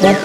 That.